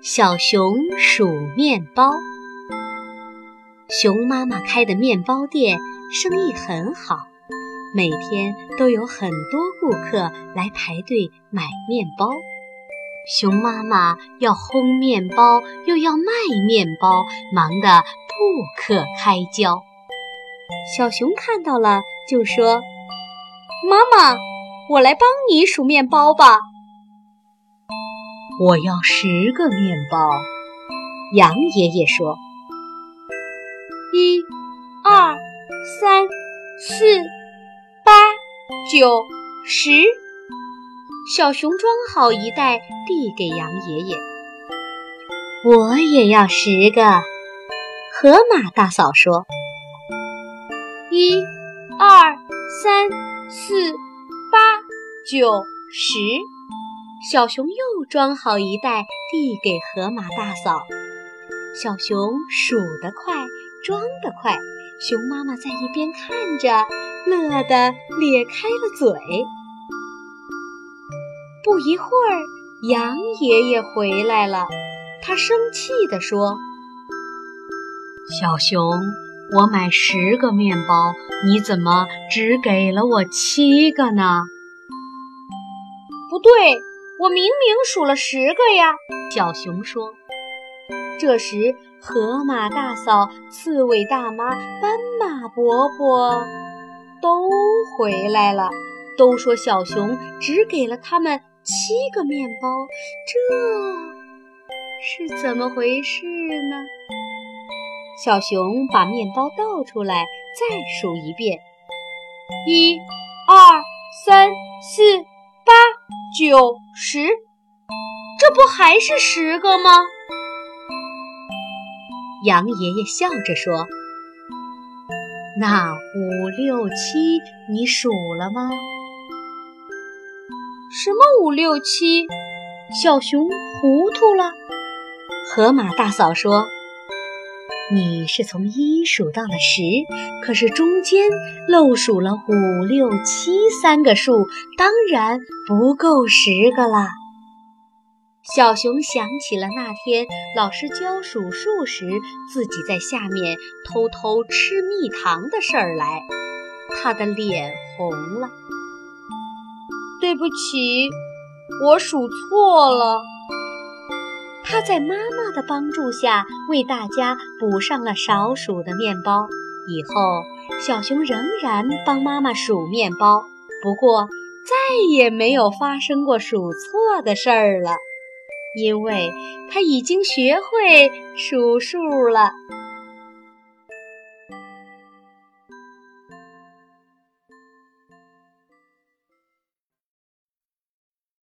小熊数面包。熊妈妈开的面包店生意很好，每天都有很多顾客来排队买面包。熊妈妈要烘面包，又要卖面包，忙得不可开交。小熊看到了，就说：“妈妈，我来帮你数面包吧。”我要十个面包，羊爷爷说：“一、二、三、四、八、九、十。”小熊装好一袋，递给羊爷爷。我也要十个，河马大嫂说：“一、二、三、四、八、九、十。”小熊又装好一袋，递给河马大嫂。小熊数得快，装得快。熊妈妈在一边看着，乐得咧开了嘴。不一会儿，羊爷爷回来了，他生气地说：“小熊，我买十个面包，你怎么只给了我七个呢？”不对。我明明数了十个呀，小熊说。这时，河马大嫂、刺猬大妈、斑马伯伯都回来了，都说小熊只给了他们七个面包，这是怎么回事呢？小熊把面包倒出来，再数一遍：一、二、三、四。九十，这不还是十个吗？羊爷爷笑着说：“那五六七你数了吗？”什么五六七？小熊糊涂了。河马大嫂说。你是从一数到了十，可是中间漏数了五六七三个数，当然不够十个啦。小熊想起了那天老师教数数时，自己在下面偷偷吃蜜糖的事儿来，他的脸红了。对不起，我数错了。他在妈妈的帮助下为大家补上了少数的面包。以后，小熊仍然帮妈妈数面包，不过再也没有发生过数错的事儿了，因为他已经学会数数了。